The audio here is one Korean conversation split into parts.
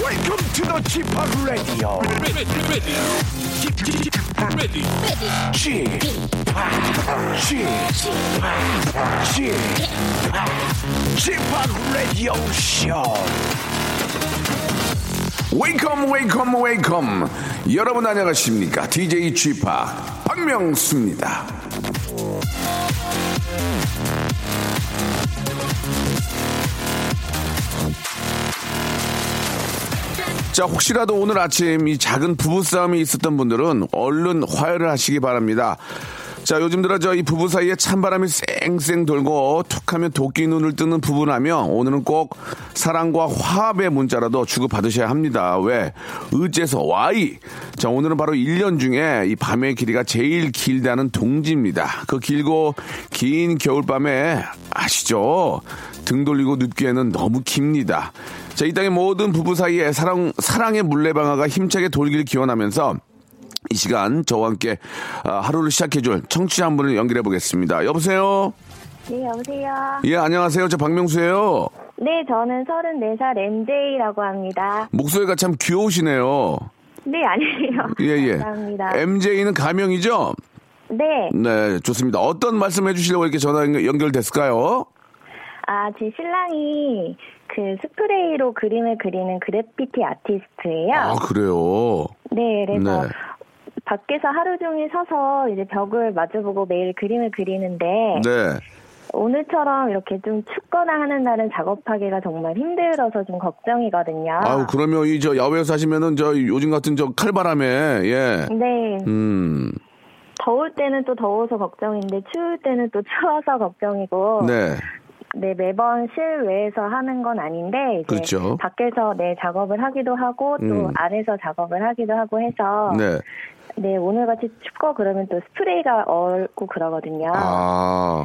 Welcome to the Chip Radio. Chip, Chip, Chip, Radio Show. 웨이컴 웨이컴 웨이컴 여러분 안녕하십니까 DJ Chip 박명수입니다 자, 혹시라도 오늘 아침 이 작은 부부싸움이 있었던 분들은 얼른 화해를 하시기 바랍니다. 자, 요즘 들어 저 이 부부 사이에 찬바람이 쌩쌩 돌고 툭 하면 도끼 눈을 뜨는 부부라면 오늘은 꼭 사랑과 화합의 문자라도 주고받으셔야 합니다. 왜? 어째서 와이. 자, 오늘은 바로 1년 중에 이 밤의 길이가 제일 길다는 동지입니다. 그 길고 긴 겨울밤에 아시죠? 등 돌리고 눕기에는 너무 깁니다. 자, 이 땅의 모든 부부 사이에 사랑, 사랑의 물레방아가 힘차게 돌길 기원하면서 이 시간 저와 함께 아, 하루를 시작해줄 청취자 한 분을 연결해 보겠습니다. 여보세요? 네, 여보세요. 예, 안녕하세요. 저 박명수예요. 네, 저는 34살 MJ라고 합니다. 목소리가 참 귀여우시네요. 네, 아니에요. 예, 예. 감사합니다. MJ는 가명이죠? 네. 네, 좋습니다. 어떤 말씀 해주시려고 이렇게 전화 연결- 연결됐을까요? 아, 제 신랑이 그 스프레이로 그림을 그리는 그래피티 아티스트예요. 아, 그래요. 네, 그래서 네. 밖에서 하루 종일 서서 이제 벽을 마주보고 매일 그림을 그리는데 네. 오늘처럼 이렇게 좀 춥거나 하는 날은 작업하기가 정말 힘들어서 좀 걱정이거든요. 아우, 그러면 이 저 야외에서 하시면은 저 요즘 같은 저 칼바람에, 예. 네. 음, 더울 때는 또 더워서 걱정인데 추울 때는 또 추워서 걱정이고 네. 네, 매번 실외에서 하는 건 아닌데, 그렇죠. 밖에서 네, 작업을 하기도 하고, 또 음. 안에서 작업을 하기도 하고 해서, 네. 네. 오늘같이 춥고 그러면 또 스프레이가 얼고 그러거든요. 아.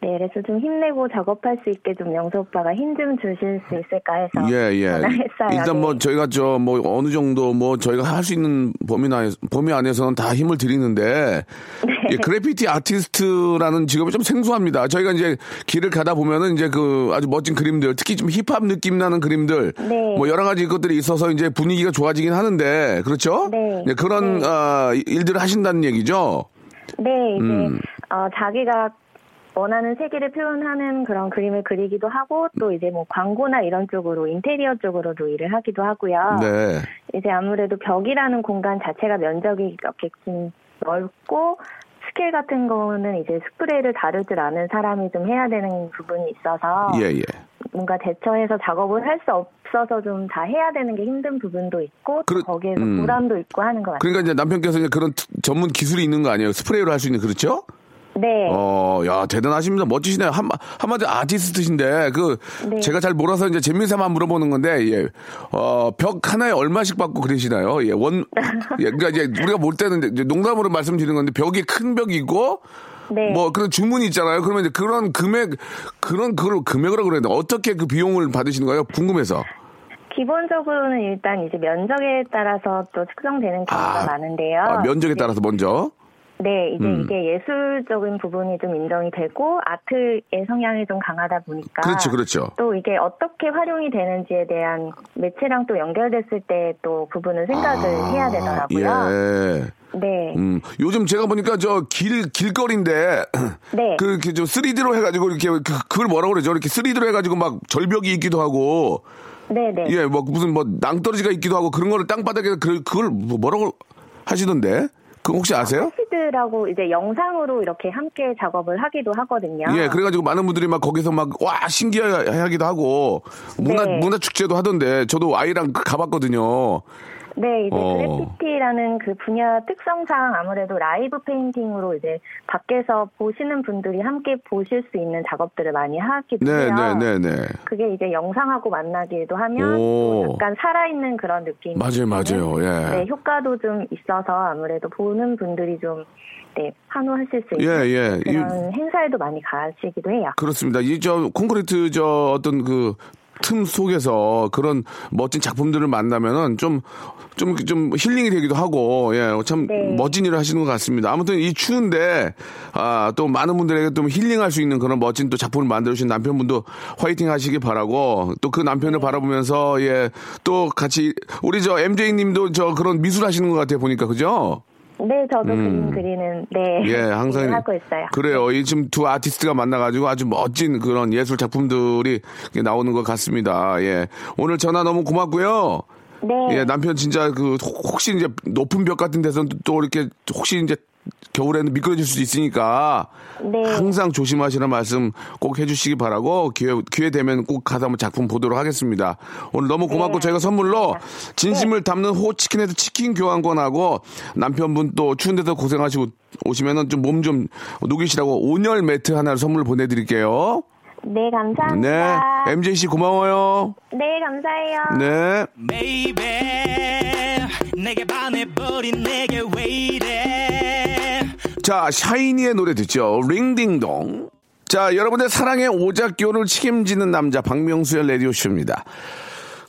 네, 그래서 좀 힘내고 작업할 수 있게 좀 영수 오빠가 힘 좀 주실 수 있을까 해서. 예, 예. 전화했어요. 일단 뭐 네. 저희가 저 뭐 어느 정도 뭐 저희가 할 수 있는 범위 내 범위 안에서는 다 힘을 드리는데 네. 예, 그래피티 아티스트라는 직업이 좀 생소합니다. 저희가 이제 길을 가다 보면은 이제 그 아주 멋진 그림들, 특히 좀 힙합 느낌 나는 그림들, 네. 뭐 여러 가지 것들이 있어서 이제 분위기가 좋아지긴 하는데 그렇죠? 네. 예, 그런 네. 아, 일들을 하신다는 얘기죠. 네, 이제, 음. 어, 자기가 원하는 세계를 표현하는 그런 그림을 그리기도 하고, 또 이제 뭐 광고나 이런 쪽으로, 인테리어 쪽으로도 일을 하기도 하고요. 네. 이제 아무래도 벽이라는 공간 자체가 면적이 이렇게 좀 넓고, 스케일 같은 거는 이제 스프레이를 다룰 줄 아는 사람이 좀 해야 되는 부분이 있어서, 예, 예. 뭔가 대처해서 작업을 할 수 없어서 좀 다 해야 되는 게 힘든 부분도 있고, 또 그렇- 거기에서 음. 보람도 있고 하는 것 같아요. 그러니까 이제 남편께서 이제 그런 특- 전문 기술이 있는 거 아니에요? 스프레이로 할 수 있는 그렇죠? 네. 어, 야, 대단하십니다. 멋지시네요. 한, 한마디 아티스트신데, 그, 네. 제가 잘 몰라서 이제 재미삼아 물어보는 건데, 예, 어, 벽 하나에 얼마씩 받고 그러시나요? 예, 원, 예, 그러니까 이제 우리가 볼 때는 이제 농담으로 말씀드리는 건데, 벽이 큰 벽이 있고, 네. 뭐 그런 주문이 있잖아요. 그러면 이제 그런 금액, 그런, 그걸 금액이라고 그러는데, 어떻게 그 비용을 받으시는 거예요? 궁금해서. 기본적으로는 일단 이제 면적에 따라서 또 측정되는 경우가 아, 많은데요. 아, 면적에 이제- 따라서 먼저. 네, 이제 음. 이게 예술적인 부분이 좀 인정이 되고 아트의 성향이 좀 강하다 보니까 그렇죠, 그렇죠. 또 이게 어떻게 활용이 되는지에 대한 매체랑 또 연결됐을 때 또 부분을 생각을 해야 되더라고요. 아, 예. 네. 음, 요즘 제가 보니까 저 길, 길거리인데, 네. 그, 이렇게 좀 3D로 해가지고, 이렇게, 그, 그걸 뭐라고 그러죠? 이렇게 3D로 해가지고 막 절벽이 있기도 하고, 네, 네. 예, 뭐 무슨 뭐 낭떠러지가 있기도 하고, 그런 거를 땅바닥에 그, 그걸 뭐 뭐라고 하시던데? 그거 혹시 아세요? 시드라고 이제 영상으로 이렇게 함께 작업을 하기도 하거든요. 예, 그래가지고 많은 분들이 막 거기서 막, 와, 신기하기도 하고, 문화, 네. 문화 축제도 하던데, 저도 아이랑 가봤거든요. 네, 이제 어. 그래피티라는 그 분야 특성상 아무래도 live painting으로 이제 밖에서 보시는 분들이 함께 보실 수 있는 작업들을 많이 하기도 네, 해요. 네, 네, 네. 그게 이제 영상하고 만나기도 하면 오. 또 약간 살아있는 그런 느낌. 맞아요, 맞아요. 예. 네, 효과도 좀 있어서 아무래도 보는 분들이 좀 네, 환호하실 수 예, 있는 예. 이- 그런 행사에도 많이 가시기도 해요. 그렇습니다. 이 저 콘크리트 저 어떤 그 틈 속에서 그런 멋진 작품들을 만나면은 좀, 좀, 좀 힐링이 되기도 하고, 예, 참 네. 멋진 일을 하시는 것 같습니다. 아무튼 이 추운데, 아, 또 많은 분들에게 좀 힐링할 수 있는 그런 멋진 또 작품을 만들어주신 남편분도 화이팅 하시기 바라고, 또그 네. 남편을 바라보면서, 예, 또 같이, 우리 저 MJ 님도 저 그런 미술 하시는 것 같아요, 보니까, 그죠? 네, 저도 그림 그리는 네 음. 예, 항상 하고 있어요. 그래요. 이 지금 두 아티스트가 만나가지고 아주 멋진 그런 예술 작품들이 나오는 것 같습니다. 예, 오늘 전화 너무 고맙고요. 네, 예, 남편 진짜 그 혹시 이제 높은 벽 같은 데서는 또 이렇게 혹시 이제 겨울에는 미끄러질 수도 있으니까 네. 항상 조심하시는 말씀 꼭 해주시기 바라고 기회 기회 되면 꼭 가서 한번 작품 보도록 하겠습니다. 오늘 너무 고맙고 네. 저희가 선물로 진심을 담는 호 치킨에서 치킨 교환권하고 남편분 또 추운 데서 고생하시고 오시면은 좀 몸 좀 녹이시라고 온열 매트 하나를 선물 보내드릴게요. 네, 감사합니다. 네, MJ 씨 고마워요. 네, 감사해요. 네. 자, 샤이니의 노래 듣죠. 링딩동. 자, 여러분의 사랑의 오작교를 책임지는 남자 박명수의 라디오쇼입니다.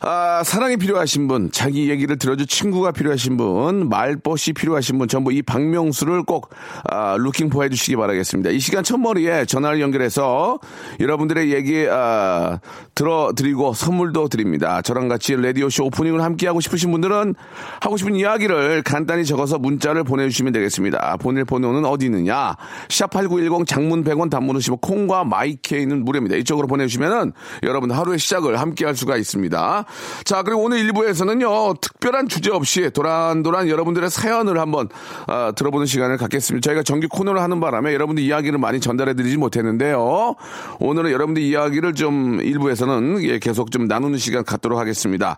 아, 사랑이 필요하신 분, 자기 얘기를 들어줄 친구가 필요하신 분, 말벗이 필요하신 분, 전부 이 박명수를 꼭, 아, 루킹포 해주시기 바라겠습니다. 이 시간 첫머리에 전화를 연결해서 여러분들의 얘기, 아, 들어드리고 선물도 드립니다. 저랑 같이 라디오쇼 오프닝을 함께 하고 싶으신 분들은 하고 싶은 이야기를 간단히 적어서 문자를 보내주시면 되겠습니다. 보낼 번호는 어디 있느냐? 샵8910 장문 100원 단문 50원 콩과 마이케이는 무료입니다. 이쪽으로 보내주시면은 여러분 하루의 시작을 함께 할 수가 있습니다. 자, 그리고 오늘 1부에서는요, 특별한 주제 없이 도란도란 여러분들의 사연을 한번 아, 들어보는 시간을 갖겠습니다. 저희가 정규 코너를 하는 바람에 여러분들 이야기를 많이 전달해드리지 못했는데요. 오늘은 여러분들 이야기를 좀 1부에서는 예, 계속 좀 나누는 시간 갖도록 하겠습니다.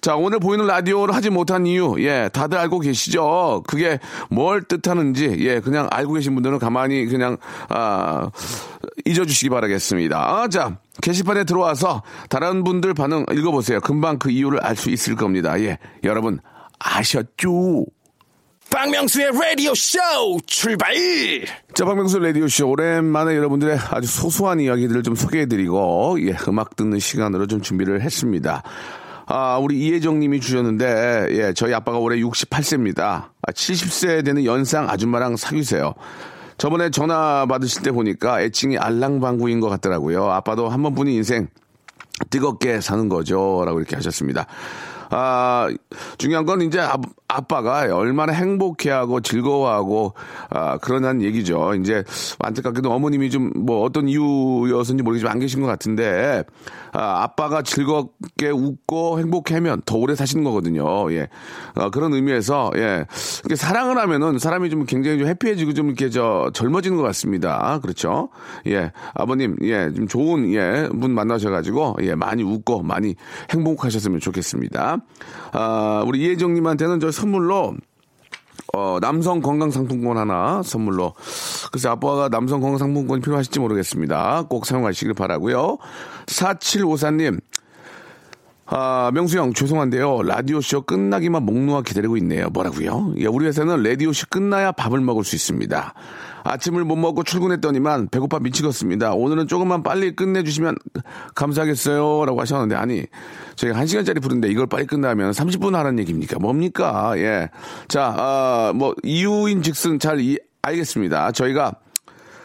자, 오늘 보이는 라디오를 하지 못한 이유, 예, 다들 알고 계시죠? 그게 뭘 뜻하는지, 예, 그냥 알고 계신 분들은 가만히 그냥, 아, 잊어주시기 바라겠습니다. 아, 자, 게시판에 들어와서 다른 분들 반응 읽어보세요. 금방 그 이유를 알 수 있을 겁니다. 예, 여러분, 아셨죠? 박명수의 라디오 쇼 출발 자, 박명수 라디오 쇼. 오랜만에 여러분들의 아주 소소한 이야기들을 좀 소개해드리고, 예, 음악 듣는 시간으로 좀 준비를 했습니다. 아, 우리 이혜정 님이 주셨는데, 예, 저희 아빠가 올해 68세입니다. 아, 70세 되는 연상 아줌마랑 사귀세요. 저번에 전화 받으실 때 보니까 애칭이 알랑방구인 것 같더라고요. 아빠도 한 번뿐인 인생 뜨겁게 사는 거죠. 라고 이렇게 하셨습니다. 아, 중요한 건 이제 아, 아빠가 얼마나 행복해하고 즐거워하고, 아, 그러한 얘기죠. 이제 안타깝게도 어머님이 좀 뭐 어떤 이유였는지 모르겠지만 안 계신 것 같은데, 아, 아빠가 즐겁게 웃고 행복하면 더 오래 사시는 거거든요. 예. 아, 그런 의미에서, 예. 이렇게 사랑을 하면은 사람이 좀 굉장히 좀 해피해지고 좀 이렇게 저 젊어지는 것 같습니다. 그렇죠. 예. 아버님, 예. 좀 좋은, 예. 분 만나셔 가지고, 예. 많이 웃고 많이 행복하셨으면 좋겠습니다. 아, 우리 이혜정 님한테는 저 선물로 어, 남성 건강 상품권 하나 선물로. 글쎄, 아빠가 남성 건강 상품권이 필요하실지 모르겠습니다. 꼭 사용하시길 바라고요 4754님, 아, 명수 형, 죄송한데요. 라디오쇼 끝나기만 목 놓아 기다리고 있네요. 뭐라고요? 예, 우리 회사는 라디오쇼 끝나야 밥을 먹을 수 있습니다. 아침을 못 먹고 출근했더니만 배고파 미치겠습니다. 오늘은 조금만 빨리 끝내주시면 감사하겠어요. 라고 하셨는데, 아니, 저희가 한 시간짜리 부른데 이걸 빨리 끝나면 30분 하라는 얘기입니까? 뭡니까? 예. 자, 아, 뭐, 이유인 즉슨 잘 이, 알겠습니다. 저희가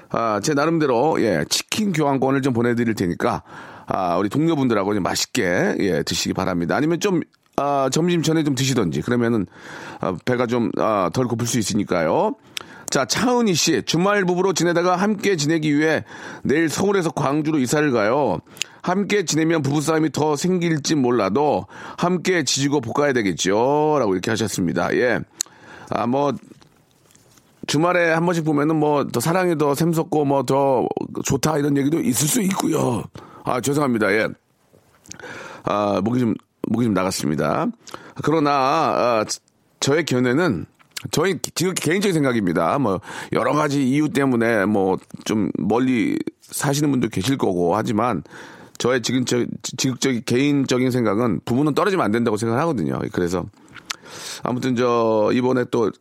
아, 제 나름대로 예 치킨 교환권을 좀 보내드릴 테니까 아 우리 동료분들하고 좀 맛있게 예 드시기 바랍니다. 아니면 좀 아, 점심 전에 좀 드시던지 그러면은 아, 배가 좀 아, 덜 고플 수 있으니까요. 자 차은희 씨 주말 부부로 지내다가 함께 지내기 위해 내일 서울에서 광주로 이사를 가요. 함께 지내면 부부싸움이 더 생길지 몰라도 함께 지지고 볶아야 되겠죠. 라고 이렇게 하셨습니다. 예. 아, 뭐, 주말에 한 번씩 보면은 뭐 더 사랑이 더 샘솟고 뭐 더 좋다 이런 얘기도 있을 수 있고요. 아 죄송합니다. 예. 아 목이 좀 목이 좀 나갔습니다. 그러나 아, 저의 견해는 저희 지금 개인적인 생각입니다. 뭐 여러 가지 이유 때문에 뭐 좀 멀리 사시는 분도 계실 거고 하지만 저의 지금 저 지극적인 개인적인 생각은 부부는 떨어지면 안 된다고 생각하거든요. 그래서 아무튼 저 이번에 또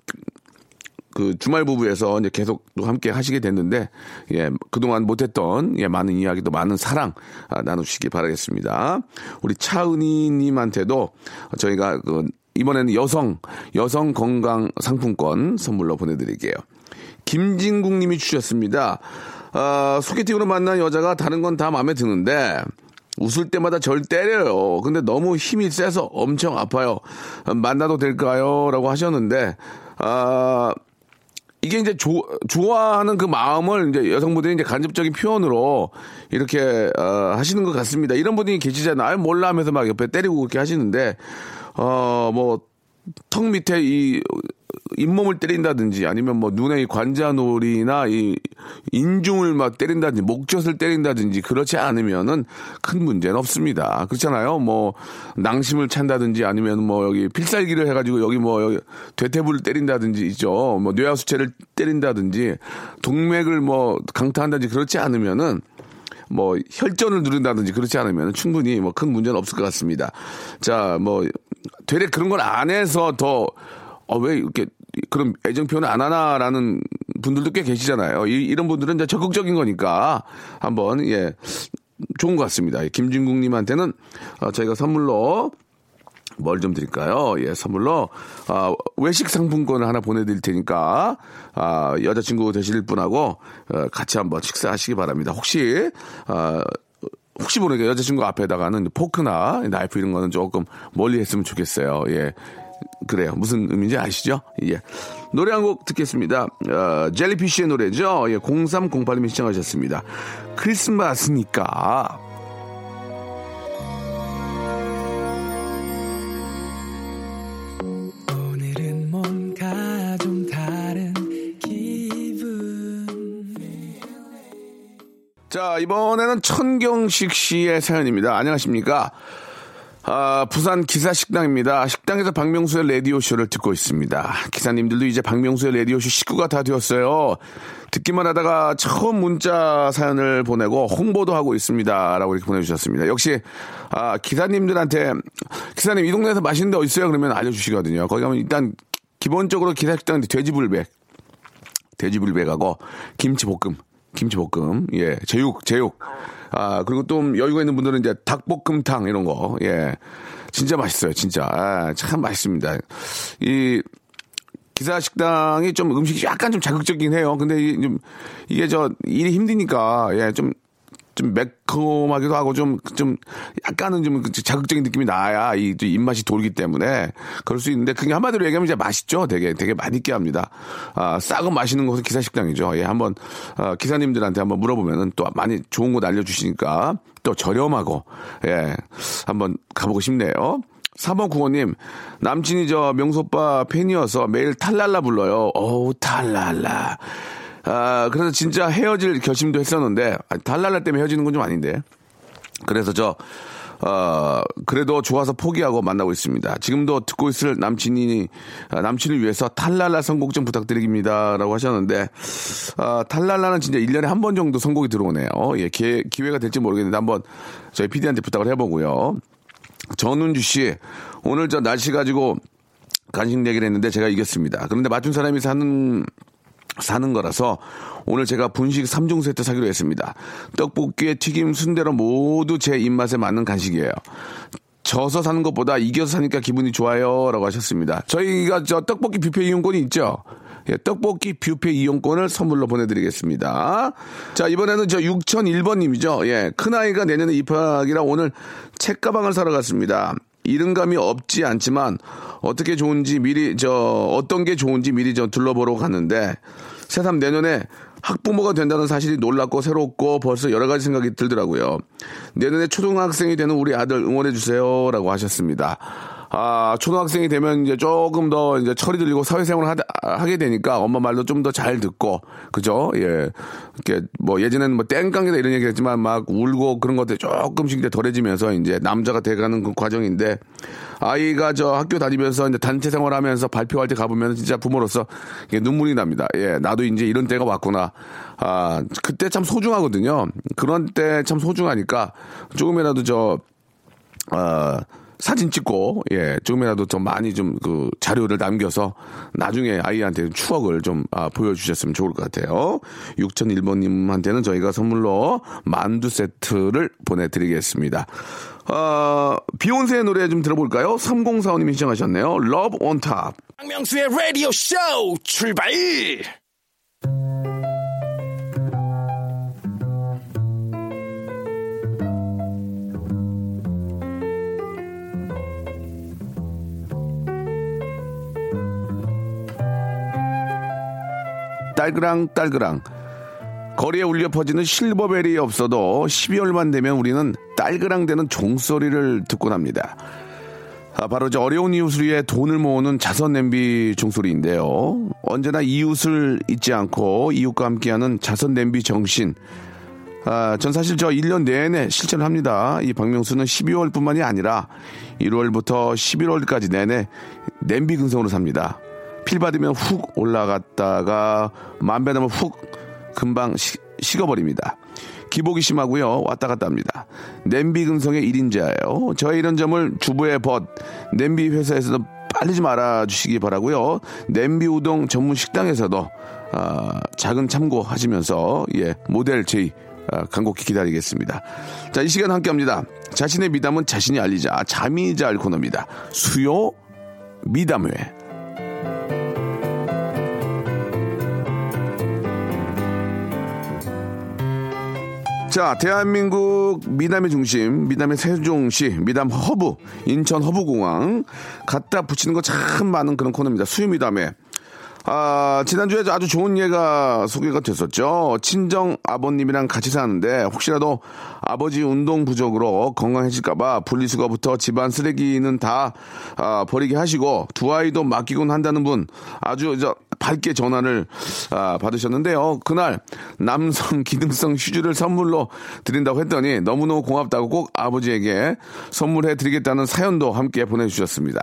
그 주말 부부에서 이제 계속 또 함께 하시게 됐는데 예 그동안 못했던 예 많은 이야기도 많은 사랑 아, 나누시기 바라겠습니다. 우리 차은희님한테도 저희가 그 이번에는 여성 여성 건강 상품권 선물로 보내드릴게요. 김진국 님이 주셨습니다. 아, 소개팅으로 만난 여자가 다른 건 다 마음에 드는데 웃을 때마다 절 때려요. 근데 너무 힘이 세서 엄청 아파요. 만나도 될까요? 라고 하셨는데, 아, 이게 이제 조, 좋아하는 그 마음을 이제 여성분들이 이제 간접적인 표현으로 이렇게 어, 하시는 것 같습니다. 이런 분이 계시잖아요. 몰라 하면서 막 옆에 때리고 그렇게 하시는데 어 뭐 턱 밑에 이 잇몸을 때린다든지 아니면 뭐 눈에 이 관자놀이나 이 인중을 막 때린다든지 목젖을 때린다든지 그렇지 않으면은 큰 문제는 없습니다. 그렇잖아요. 뭐 낭심을 찬다든지 아니면 뭐 여기 필살기를 해가지고 여기 뭐 여기 대퇴부를 때린다든지 있죠. 뭐 뇌하수체를 때린다든지 동맥을 뭐 강타한다든지 그렇지 않으면은 뭐 혈전을 누른다든지 그렇지 않으면 충분히 뭐 큰 문제는 없을 것 같습니다. 자, 뭐 되레 그런 걸 안 해서 더 어, 왜 이렇게 그런 애정 표현 안 하나라는 분들도 꽤 계시잖아요. 이, 런 분들은 이제 적극적인 거니까 한번 예 좋은 것 같습니다. 김진국님한테는 어, 저희가 선물로 뭘 좀 드릴까요? 예, 선물로 아, 외식 상품권을 하나 보내드릴 테니까 아, 여자친구 되실 분하고 어, 같이 한번 식사하시기 바랍니다. 혹시 아, 혹시 모르게 여자친구 앞에다가는 포크나 나이프 이런 거는 조금 멀리 했으면 좋겠어요. 예. 그래요. 무슨 의미인지 아시죠? 예. 노래 한 곡 듣겠습니다. 어, 젤리피쉬의 노래죠. 예, 0308님이 시청하셨습니다. 크리스마스니까. 자, 이번에는 천경식 씨의 사연입니다. 안녕하십니까. 아, 부산 기사식당입니다. 식당에서 박명수의 라디오쇼를 듣고 있습니다. 기사님들도 이제 박명수의 라디오쇼 식구가 다 되었어요. 듣기만 하다가 처음 문자 사연을 보내고 홍보도 하고 있습니다. 라고 이렇게 보내주셨습니다. 역시, 아, 기사님들한테, 기사님 이 동네에서 맛있는 데 있어요? 그러면 알려주시거든요. 거기 가면 일단 기본적으로 기사식당인데 돼지불백, 돼지불백하고 김치볶음, 김치볶음, 예, 제육, 제육. 아, 그리고 또 여유가 있는 분들은 이제 닭볶음탕 이런 거, 예. 진짜 맛있어요, 진짜. 아, 참 맛있습니다. 이, 기사 식당이 좀 음식이 약간 좀 자극적이긴 해요. 근데 이, 좀, 이게 저, 일이 힘드니까, 예, 좀, 좀 매콤하기도 하고 좀, 좀, 약간은 좀 자극적인 느낌이 나야 이, 또 입맛이 돌기 때문에 그럴 수 있는데 그게 한마디로 얘기하면 이제 맛있죠. 되게, 되게 맛있게 합니다. 아, 싸고 맛있는 곳은 기사 식당이죠. 예, 한번, 아, 기사님들한테 한번 물어보면은 또 많이 좋은 곳 알려주시니까 또 저렴하고, 예, 한번 가보고 싶네요. 3번 구호님, 남친이 저 명소빠 팬이어서 매일 탈랄라 불러요. 어우, 탈랄라. 아, 그래서 진짜 헤어질 결심도 했었는데, 아, 달랄라 때문에 헤어지는 건 좀 아닌데. 그래서 저, 어, 그래도 좋아서 포기하고 만나고 있습니다. 지금도 듣고 있을 남친이, 아, 남친을 위해서 탈랄라 선곡 좀 부탁드립니다. 라고 하셨는데, 아, 탈랄라는 진짜 1년에 한 번 정도 선곡이 들어오네요. 예, 기회, 기회가 될지 모르겠는데 한번 저희 PD한테 부탁을 해보고요. 전운주 씨, 오늘 저 날씨 가지고 간식 내기를 했는데 제가 이겼습니다. 그런데 맞춘 사람이 사는 사는 거라서 오늘 제가 분식 3종 세트 사기로 했습니다. 떡볶이에 튀김, 순대로 모두 제 입맛에 맞는 간식이에요. 져서 사는 것보다 이겨서 사니까 기분이 좋아요. 라고 하셨습니다. 저희가 저 떡볶이 뷔페 이용권이 있죠? 예, 떡볶이 뷔페 이용권을 선물로 보내드리겠습니다. 자, 이번에는 저 6001번님이죠. 예, 큰아이가 내년에 입학이라 오늘 책가방을 사러 갔습니다. 이른감이 없지 않지만 어떻게 좋은지 미리 저 어떤 게 좋은지 미리 저 둘러보러 갔는데 새삼 내년에 학부모가 된다는 사실이 놀랍고 새롭고 벌써 여러 가지 생각이 들더라고요. 내년에 초등학생이 되는 우리 아들 응원해 주세요라고 하셨습니다. 아, 초등학생이 되면 이제 조금 더 이제 철이 들리고 사회생활을 하, 하게 되니까 엄마 말도 좀 더 잘 듣고, 그죠? 예. 이렇게 뭐 예전에는 뭐 땡깡이다 이런 얘기 했지만 막 울고 그런 것들이 조금씩 이제 덜해지면서 이제 남자가 돼가는 그 과정인데 아이가 저 학교 다니면서 이제 단체 생활하면서 발표할 때 가보면 진짜 부모로서 이게 눈물이 납니다. 예. 나도 이제 이런 때가 왔구나. 아, 그때 참 소중하거든요. 그런 때 참 소중하니까 조금이라도 저, 아, 사진 찍고 예 조금이라도 더 많이 좀 그 자료를 남겨서 나중에 아이한테 추억을 좀 아, 보여주셨으면 좋을 것 같아요. 6001번님한테는 저희가 선물로 만두 세트를 보내드리겠습니다. 어, 비욘세의 노래 좀 들어볼까요? 3045님이 신청하셨네요. Love on Top. 박명수의 라디오 쇼 출발! 딸그랑 딸그랑 거리에 울려 퍼지는 실버벨이 없어도 12월만 되면 우리는 딸그랑 되는 종소리를 듣곤 합니다. 아, 바로 저 어려운 이웃을 위해 돈을 모으는 자선 냄비 종소리인데요. 언제나 이웃을 잊지 않고 이웃과 함께하는 자선 냄비 정신. 아, 전 사실 저 1년 내내 실천을 합니다. 이 박명수는 12월뿐만이 아니라 1월부터 11월까지 내내 냄비 근성으로 삽니다. 필 받으면 훅 올라갔다가 만 배나면 훅 금방 시, 식어버립니다. 기복이 심하고요. 왔다 갔다 합니다. 냄비 근성의 1인자예요. 저의 이런 점을 주부의 벗 냄비 회사에서도 빨리 좀 알아주시기 바라고요. 냄비 우동 전문 식당에서도 아, 작은 참고 하시면서 예 모델 제이 아, 간곡히 기다리겠습니다. 자, 이 시간 함께 합니다. 자신의 미담은 자신이 알리자. 잠이 잘 코너입니다. 수요 미담회. 자, 대한민국 미담의 중심, 미담의 세종시, 미담 허브, 인천 허브공항. 갖다 붙이는 거 참 많은 그런 코너입니다. 수요 미담회. 아, 지난주에 아주 좋은 예가 소개가 됐었죠. 친정 아버님이랑 같이 사는데 혹시라도 아버지 운동 부족으로 건강해질까봐 분리수거부터 집안 쓰레기는 다 아, 버리게 하시고 두 아이도 맡기곤 한다는 분 아주 저 밝게 전화를 아, 받으셨는데요. 그날 남성 기능성 휴지를 선물로 드린다고 했더니 너무너무 고맙다고 꼭 아버지에게 선물해 드리겠다는 사연도 함께 보내주셨습니다.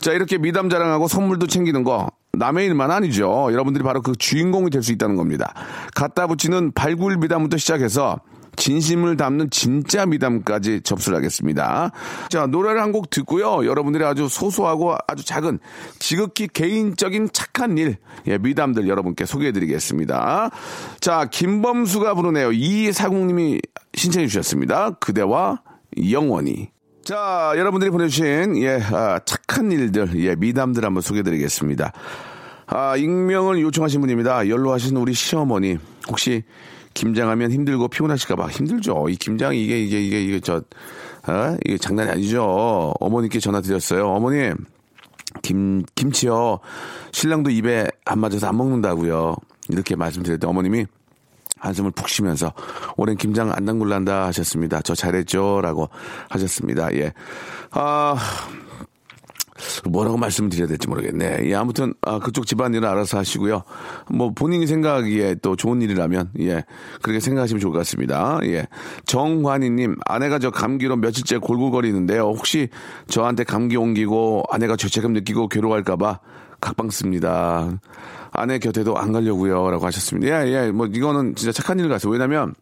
자, 이렇게 미담 자랑하고 선물도 챙기는 거 남의 일만 아니죠. 여러분들이 바로 그 주인공이 될 수 있다는 겁니다. 갖다 붙이는 발굴 미담부터 시작해서 진심을 담는 진짜 미담까지 접수를 하겠습니다. 자, 노래를 한 곡 듣고요. 여러분들이 아주 소소하고 아주 작은 지극히 개인적인 착한 일, 예, 미담들 여러분께 소개해 드리겠습니다. 자, 김범수가 부르네요. 이사공님이 신청해 주셨습니다. 그대와 영원히. 자, 여러분들이 보내주신, 예, 아, 착한 일들, 예, 미담들 한번 소개해 드리겠습니다. 아, 익명을 요청하신 분입니다. 연로하신 우리 시어머니. 혹시 김장하면 힘들고 피곤하실까봐 힘들죠. 이 김장, 이게, 이게, 이게, 이게, 저, 아, 이게 장난이 아니죠. 어머니께 전화 드렸어요. 어머니, 김, 김치요. 신랑도 입에 안 맞아서 안 먹는다고요. 이렇게 말씀드렸더니 어머님이 한숨을 푹 쉬면서 올해는 김장 안 담글란다 하셨습니다. 저 잘했죠? 라고 하셨습니다. 예. 아, 뭐라고 말씀을 드려야 될지 모르겠네. 예, 아무튼, 아, 그쪽 집안일은 알아서 하시고요. 뭐, 본인이 생각하기에 또 좋은 일이라면, 예, 그렇게 생각하시면 좋을 것 같습니다. 예. 정환희님, 아내가 저 감기로 며칠째 골골거리는데요. 혹시 저한테 감기 옮기고 아내가 죄책감 느끼고 괴로워할까봐 각방 씁니다. 아내 곁에도 안 가려고요. 라고 하셨습니다. 예, 예, 뭐, 이거는 진짜 착한 일 같아요. 왜냐면,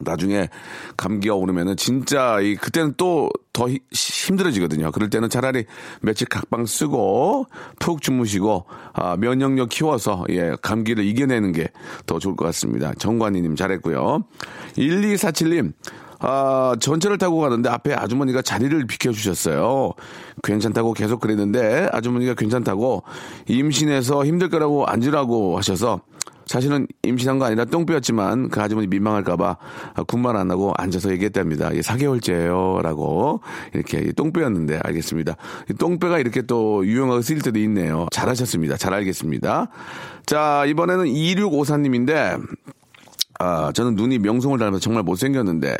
나중에 감기가 오르면은 진짜 이 그때는 또 더 힘들어지거든요. 그럴 때는 차라리 며칠 각방 쓰고 푹 주무시고 아, 면역력 키워서 예 감기를 이겨내는 게 더 좋을 것 같습니다. 정관이님 잘했고요. 1247님 아, 전철을 타고 가는데 앞에 아주머니가 자리를 비켜주셨어요. 괜찮다고 계속 그랬는데 아주머니가 괜찮다고 임신해서 힘들 거라고 앉으라고 하셔서 사실은 임신한 거 아니라 똥배였지만 그 아주머니 민망할까봐 군말 안 하고 앉아서 얘기했답니다. 예, 4개월째예요. 라고 이렇게 똥배였는데 알겠습니다. 똥배가 이렇게 또 유용하게 쓰일 때도 있네요. 잘하셨습니다. 잘 알겠습니다. 자, 이번에는 2654님인데 아, 저는 눈이 명성을 닮아서 정말 못생겼는데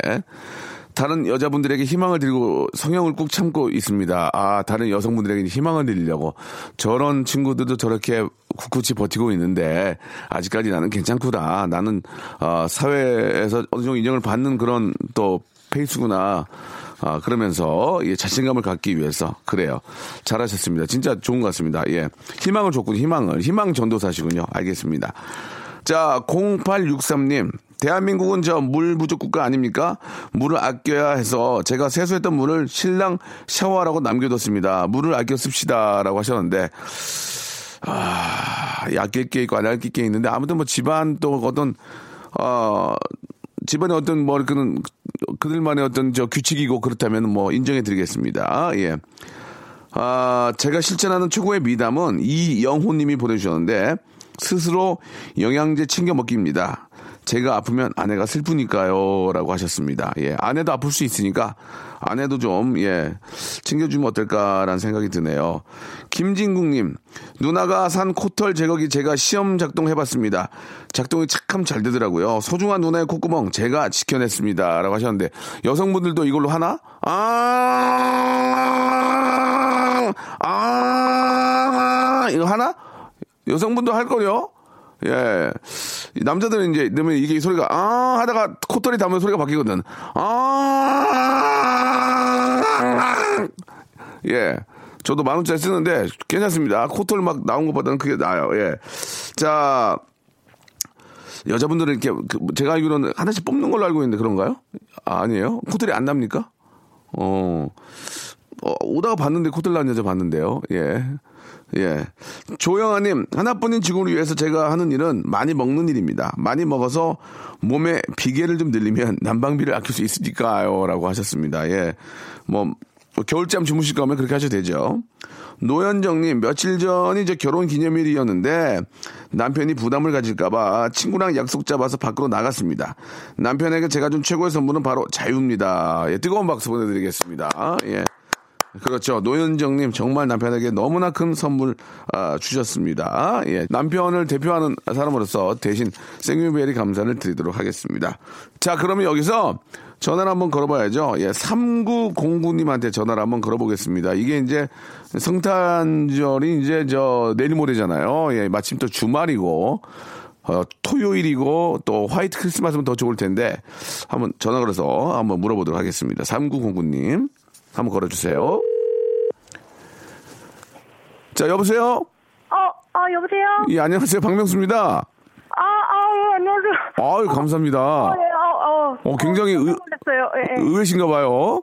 다른 여자분들에게 희망을 드리고 성형을 꾹 참고 있습니다. 아, 다른 여성분들에게 희망을 드리려고. 저런 친구들도 저렇게 굳굳이 버티고 있는데, 아직까지 나는 괜찮구나. 나는, 어, 사회에서 어느 정도 인정을 받는 그런 또 페이스구나. 아, 그러면서, 예, 자신감을 갖기 위해서. 그래요. 잘하셨습니다. 진짜 좋은 것 같습니다. 예. 희망을 줬군요, 희망을. 희망 전도사시군요. 알겠습니다. 자, 0863님. 대한민국은 저 물 부족 국가 아닙니까? 물을 아껴야 해서 제가 세수했던 물을 신랑 샤워하라고 남겨뒀습니다. 물을 아껴 씁시다. 라고 하셨는데, 아, 아낄 게 있고 안 아낄 게 있는데, 아무튼 뭐 집안 또 어떤, 어, 집안의 어떤 뭐, 그는, 그들만의 어떤 저 규칙이고 그렇다면 뭐 인정해 드리겠습니다. 예. 아, 제가 실천하는 최고의 미담은 이영호 님이 보내주셨는데, 스스로 영양제 챙겨 먹기입니다. 제가 아프면 아내가 슬프니까요. 라고 하셨습니다. 예. 아내도 아플 수 있으니까 아내도 좀, 예, 챙겨주면 어떨까라는 생각이 드네요. 김진국님, 누나가 산 코털 제거기 제가 시험 작동해봤습니다. 작동이 착함 잘 되더라고요. 소중한 누나의 콧구멍 제가 지켜냈습니다. 라고 하셨는데, 여성분들도 이걸로 하나? 아, 아, 이거 하나? 여성분도 할 거요? 예. 남자들은 이제, 넣으면 이게 이 소리가, 아, 하다가 콧털이 닿으면 소리가 바뀌거든. 아, 예. 저도 만 원짜리 쓰는데 괜찮습니다. 콧털 막 나온 것보다는 그게 나아요. 예. 자, 여자분들은 이렇게, 그 제가 알기로는 하나씩 뽑는 걸로 알고 있는데 그런가요? 아, 아니에요? 콧털이 안 납니까? 어, 어, 오다가 봤는데 코털 난 여자 봤는데요. 예. 예. 조영아님, 하나뿐인 지구를 위해서 제가 하는 일은 많이 먹는 일입니다. 많이 먹어서 몸에 비계를 좀 늘리면 난방비를 아낄 수 있으니까요. 라고 하셨습니다. 예. 뭐, 뭐 겨울잠 주무실 거면 그렇게 하셔도 되죠. 노현정님, 며칠 전이 제 결혼 기념일이었는데 남편이 부담을 가질까봐 친구랑 약속 잡아서 밖으로 나갔습니다. 남편에게 제가 준 최고의 선물은 바로 자유입니다. 예, 뜨거운 박수 보내드리겠습니다. 예. 그렇죠. 노현정님 정말 남편에게 너무나 큰 선물 아, 주셨습니다. 예, 남편을 대표하는 사람으로서 대신 생유베리 감사를 드리도록 하겠습니다. 자, 그러면 여기서 전화를 한번 걸어봐야죠. 예, 3909님한테 전화를 한번 걸어보겠습니다. 이게 이제 성탄절이 이제 저 내일 모레잖아요. 예, 마침 또 주말이고, 어, 토요일이고, 또 화이트 크리스마스면 더 좋을 텐데, 한번 전화 걸어서 한번 물어보도록 하겠습니다. 3909님. 한번 걸어주세요. 자, 여보세요? 어, 어, 여보세요? 예, 안녕하세요. 박명수입니다. 아, 아, 안녕하세요. 아유, 감사합니다. 어, 예, 어, 어. 어, 굉장히 의- 놀랐어요. 예, 예. 의외신가 봐요.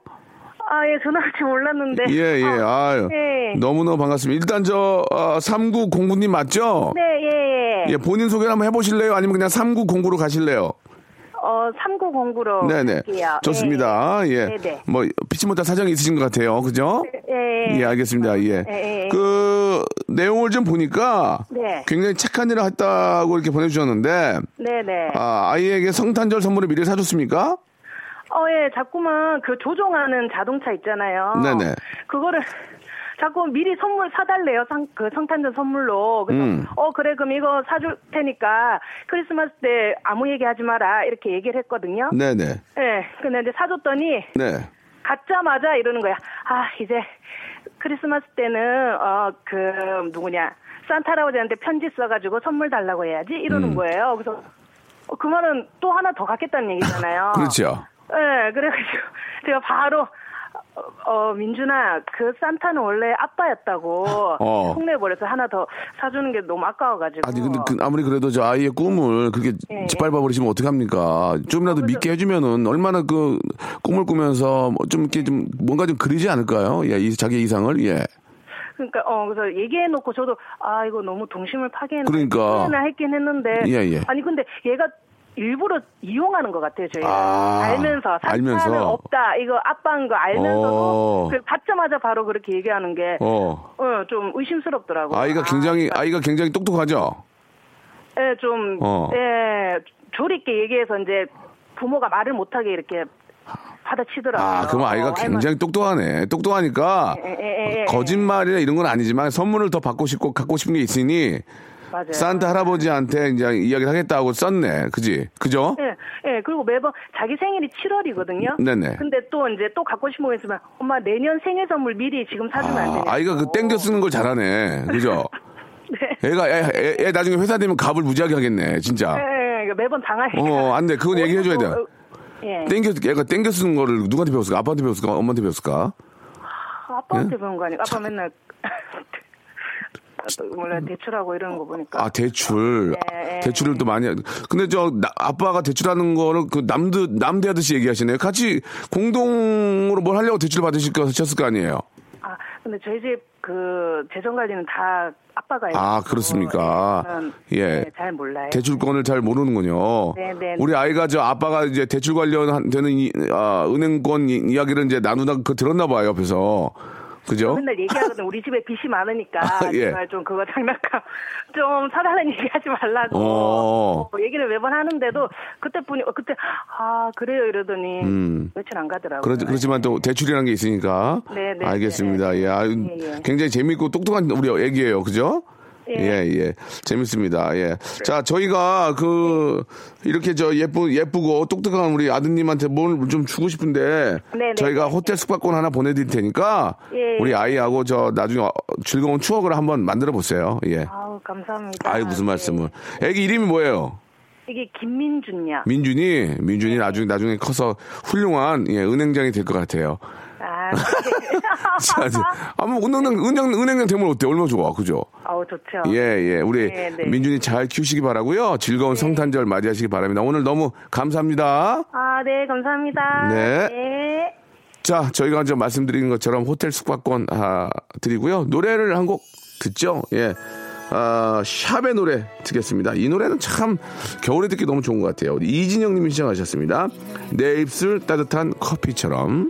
아, 예, 전화할 줄 몰랐는데. 예, 예, 어, 아유. 예. 너무너무 반갑습니다. 일단 저, 어, 3909님 맞죠? 네, 예, 예. 예, 본인 소개를 한번 해보실래요? 아니면 그냥 3909로 가실래요? 어, 3909로. 네네. 할게요. 좋습니다. 예. 네네. 뭐, 피치 못할 사정이 있으신 것 같아요. 그죠? 예, 예. 예, 알겠습니다. 예. 예, 예. 그, 내용을 좀 보니까 네. 굉장히 착한 일을 했다고 이렇게 보내주셨는데, 네네. 아, 아이에게 성탄절 선물을 미리 사줬습니까? 어, 예, 자꾸만 그 조종하는 자동차 있잖아요. 네네. 그거를 자꾸 미리 선물 사달래요. 상, 그 성탄절 선물로. 그래서, 음. 어, 그래, 그럼 이거 사줄 테니까 크리스마스 때 아무 얘기 하지 마라. 이렇게 얘기를 했거든요. 네네. 예, 근데 이제 사줬더니 네. 갖자마자 이러는 거야. 아, 이제 크리스마스 때는, 어, 그, 누구냐. 산타 할아버지한테 편지 써가지고 선물 달라고 해야지. 이러는 음. 거예요. 그래서, 어, 그 말은 또 하나 더 갖겠다는 얘기잖아요. 그렇죠. 예, 그래가지고 제가 바로 어, 어, 민준아 그 산타는 원래 아빠였다고 어. 혼내버려서 하나 더 사주는 게 너무 아까워가지고 아니, 근데 그, 아무리 그래도 저 아이의 꿈을 그렇게 예, 짓밟아 버리시면 어떡합니까? 좀이라도 믿게 해주면은 얼마나 그 꿈을 꾸면서 뭐좀 이렇게 좀 뭔가 좀 그리지 않을까요? 예, 이 자기 이상을, 예. 그러니까 어 그래서 얘기해 놓고 저도 아 이거 너무 동심을 파괴는 그러니까. 나 했긴 했는데 예, 예. 아니 근데 얘가 일부러 이용하는 것 같아요 저희가 아, 알면서 알면서. 없다 이거 아빠인 거 알면서도 어. 그 받자마자 바로 그렇게 얘기하는 게 어. 어, 좀 의심스럽더라고요. 아이가 굉장히, 아, 아이가 굉장히 똑똑하죠? 예, 좀, 어. 예, 조리 있게 얘기해서 이제 부모가 말을 못하게 이렇게 받아치더라고요. 아, 그럼 아이가 어, 굉장히 똑똑하네. 똑똑하니까 예, 예, 예. 거짓말이나 이런 건 아니지만 선물을 더 받고 싶고 갖고 싶은 게 있으니 맞아요. 산타 할아버지한테 이제 이야기를 하겠다고 썼네. 그지? 그죠? 예, 예, 그리고 매번 자기 생일이 7월이거든요. 네네. 근데 또 이제 또 갖고 싶은 거 있으면 엄마 내년 생일 선물 미리 지금 사주면 안 아, 되냐. 아이가 그 땡겨 쓰는 걸 잘하네. 그죠? 네. 애가, 애, 애, 애 나중에 회사 되면 갑을 무지하게 하겠네, 진짜. 예, 예, 매번 당하니까. 어, 안 돼. 그건 얘기해 줘야 돼. 어, 예. 땡겨, 애가 땡겨 쓰는 거를 누구한테 배웠을까? 아빠한테 배웠을까? 엄마한테 배웠을까? 아빠한테 배운 거 아니까 아빠 맨날 몰라 대출하고 이러는 거 보니까. 아, 대출. 예, 예. 대출을 또 많이. 하- 근데 저, 나- 아빠가 대출하는 거를 그 남드, 남대하듯이 얘기하시네요. 같이 공동으로 뭘 하려고 대출 받으실 거, 하셨을 거 아니에요? 아 근데 저희 집 그 재정 관리는 다 아빠가. 아, 그렇습니까? 예. 네, 잘 몰라요. 대출권을 잘 모르는군요. 네, 네. 우리 아이가 저 아빠가 이제 대출 관련되는 이, 아, 은행권 이- 이야기를 이제 나누다 그 들었나 봐요, 옆에서. 그죠? 맨날 얘기하거든. 우리 집에 빚이 많으니까 아, 예. 제발 좀 그거 장난감 좀 사달라는 얘기 하지 말라고 어. 어, 얘기를 매번 하는데도 그때 뿐이 어, 그때 아 그래요 이러더니 음. 며칠 안 가더라고요. 그렇, 그렇지만 또 대출이라는 게 있으니까. 네, 네, 알겠습니다. 네, 네. 예, 예, 예. 굉장히 재밌고 똑똑한 우리 애기예요. 그죠? 예, 예. 재밌습니다. 예. 자, 저희가 그, 이렇게 저 예쁘, 예쁘고 똑똑한 우리 아드님한테 뭘 좀 주고 싶은데. 네, 네, 저희가 네, 호텔 숙박권 하나 보내 드릴 테니까. 예. 우리 아이하고 저 나중에 어, 즐거운 추억을 한번 만들어 보세요. 예. 아우 감사합니다. 아이, 무슨 네. 말씀을. 애기 이름이 뭐예요? 이게 김민준이야. 민준이, 민준이 네. 나중에, 나중에 커서 훌륭한, 예, 은행장이 될 것 같아요. 아, 자, 이제 아무 은행 은행 은행장 되면 어때? 얼마나 좋아, 그죠? 아우 좋죠. 예, 예. 우리 네, 네. 민준이 잘 키우시기 바라고요. 즐거운 성탄절 맞이하시기 바랍니다. 오늘 너무 감사합니다. 아, 네, 감사합니다. 네. 네. 자, 저희가 먼저 말씀드린 것처럼 호텔 숙박권 아, 드리고요. 노래를 한 곡 듣죠? 예. 아, 샵의 노래 듣겠습니다. 이 노래는 참 겨울에 듣기 너무 좋은 것 같아요. 이진영 님이 시청하셨습니다. 내 입술 따뜻한 커피처럼.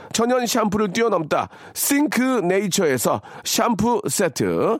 천연 샴푸를 뛰어넘다. 싱크 네이처에서 샴푸 세트,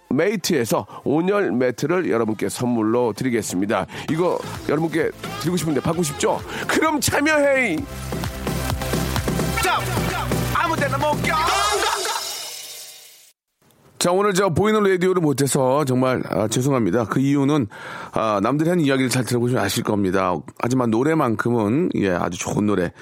메이트에서 온열 매트를 여러분께 선물로 드리겠습니다. 이거 여러분께 드리고 싶은데 받고 싶죠? 그럼 참여해! 자, 오늘 저 보이는 라디오를 못해서 정말 아, 죄송합니다. 그 이유는 아, 남들이 하는 이야기를 잘 들어보시면 아실 겁니다. 하지만 노래만큼은 예, 아주 좋은 노래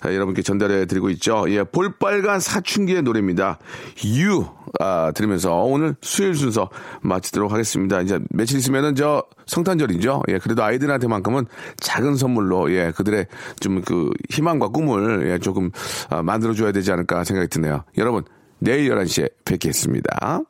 아, 여러분께 전달해 드리고 있죠. 예, 볼빨간 사춘기의 노래입니다. 유 아, 들으면서 오늘 수요일 순서 마치도록 하겠습니다. 이제 며칠 있으면은 저 성탄절이죠. 예, 그래도 아이들한테만큼은 작은 선물로 예, 그들의 좀 그 희망과 꿈을 예, 조금 아, 만들어 줘야 되지 않을까 생각이 드네요. 여러분, 내일 11시에 뵙겠습니다.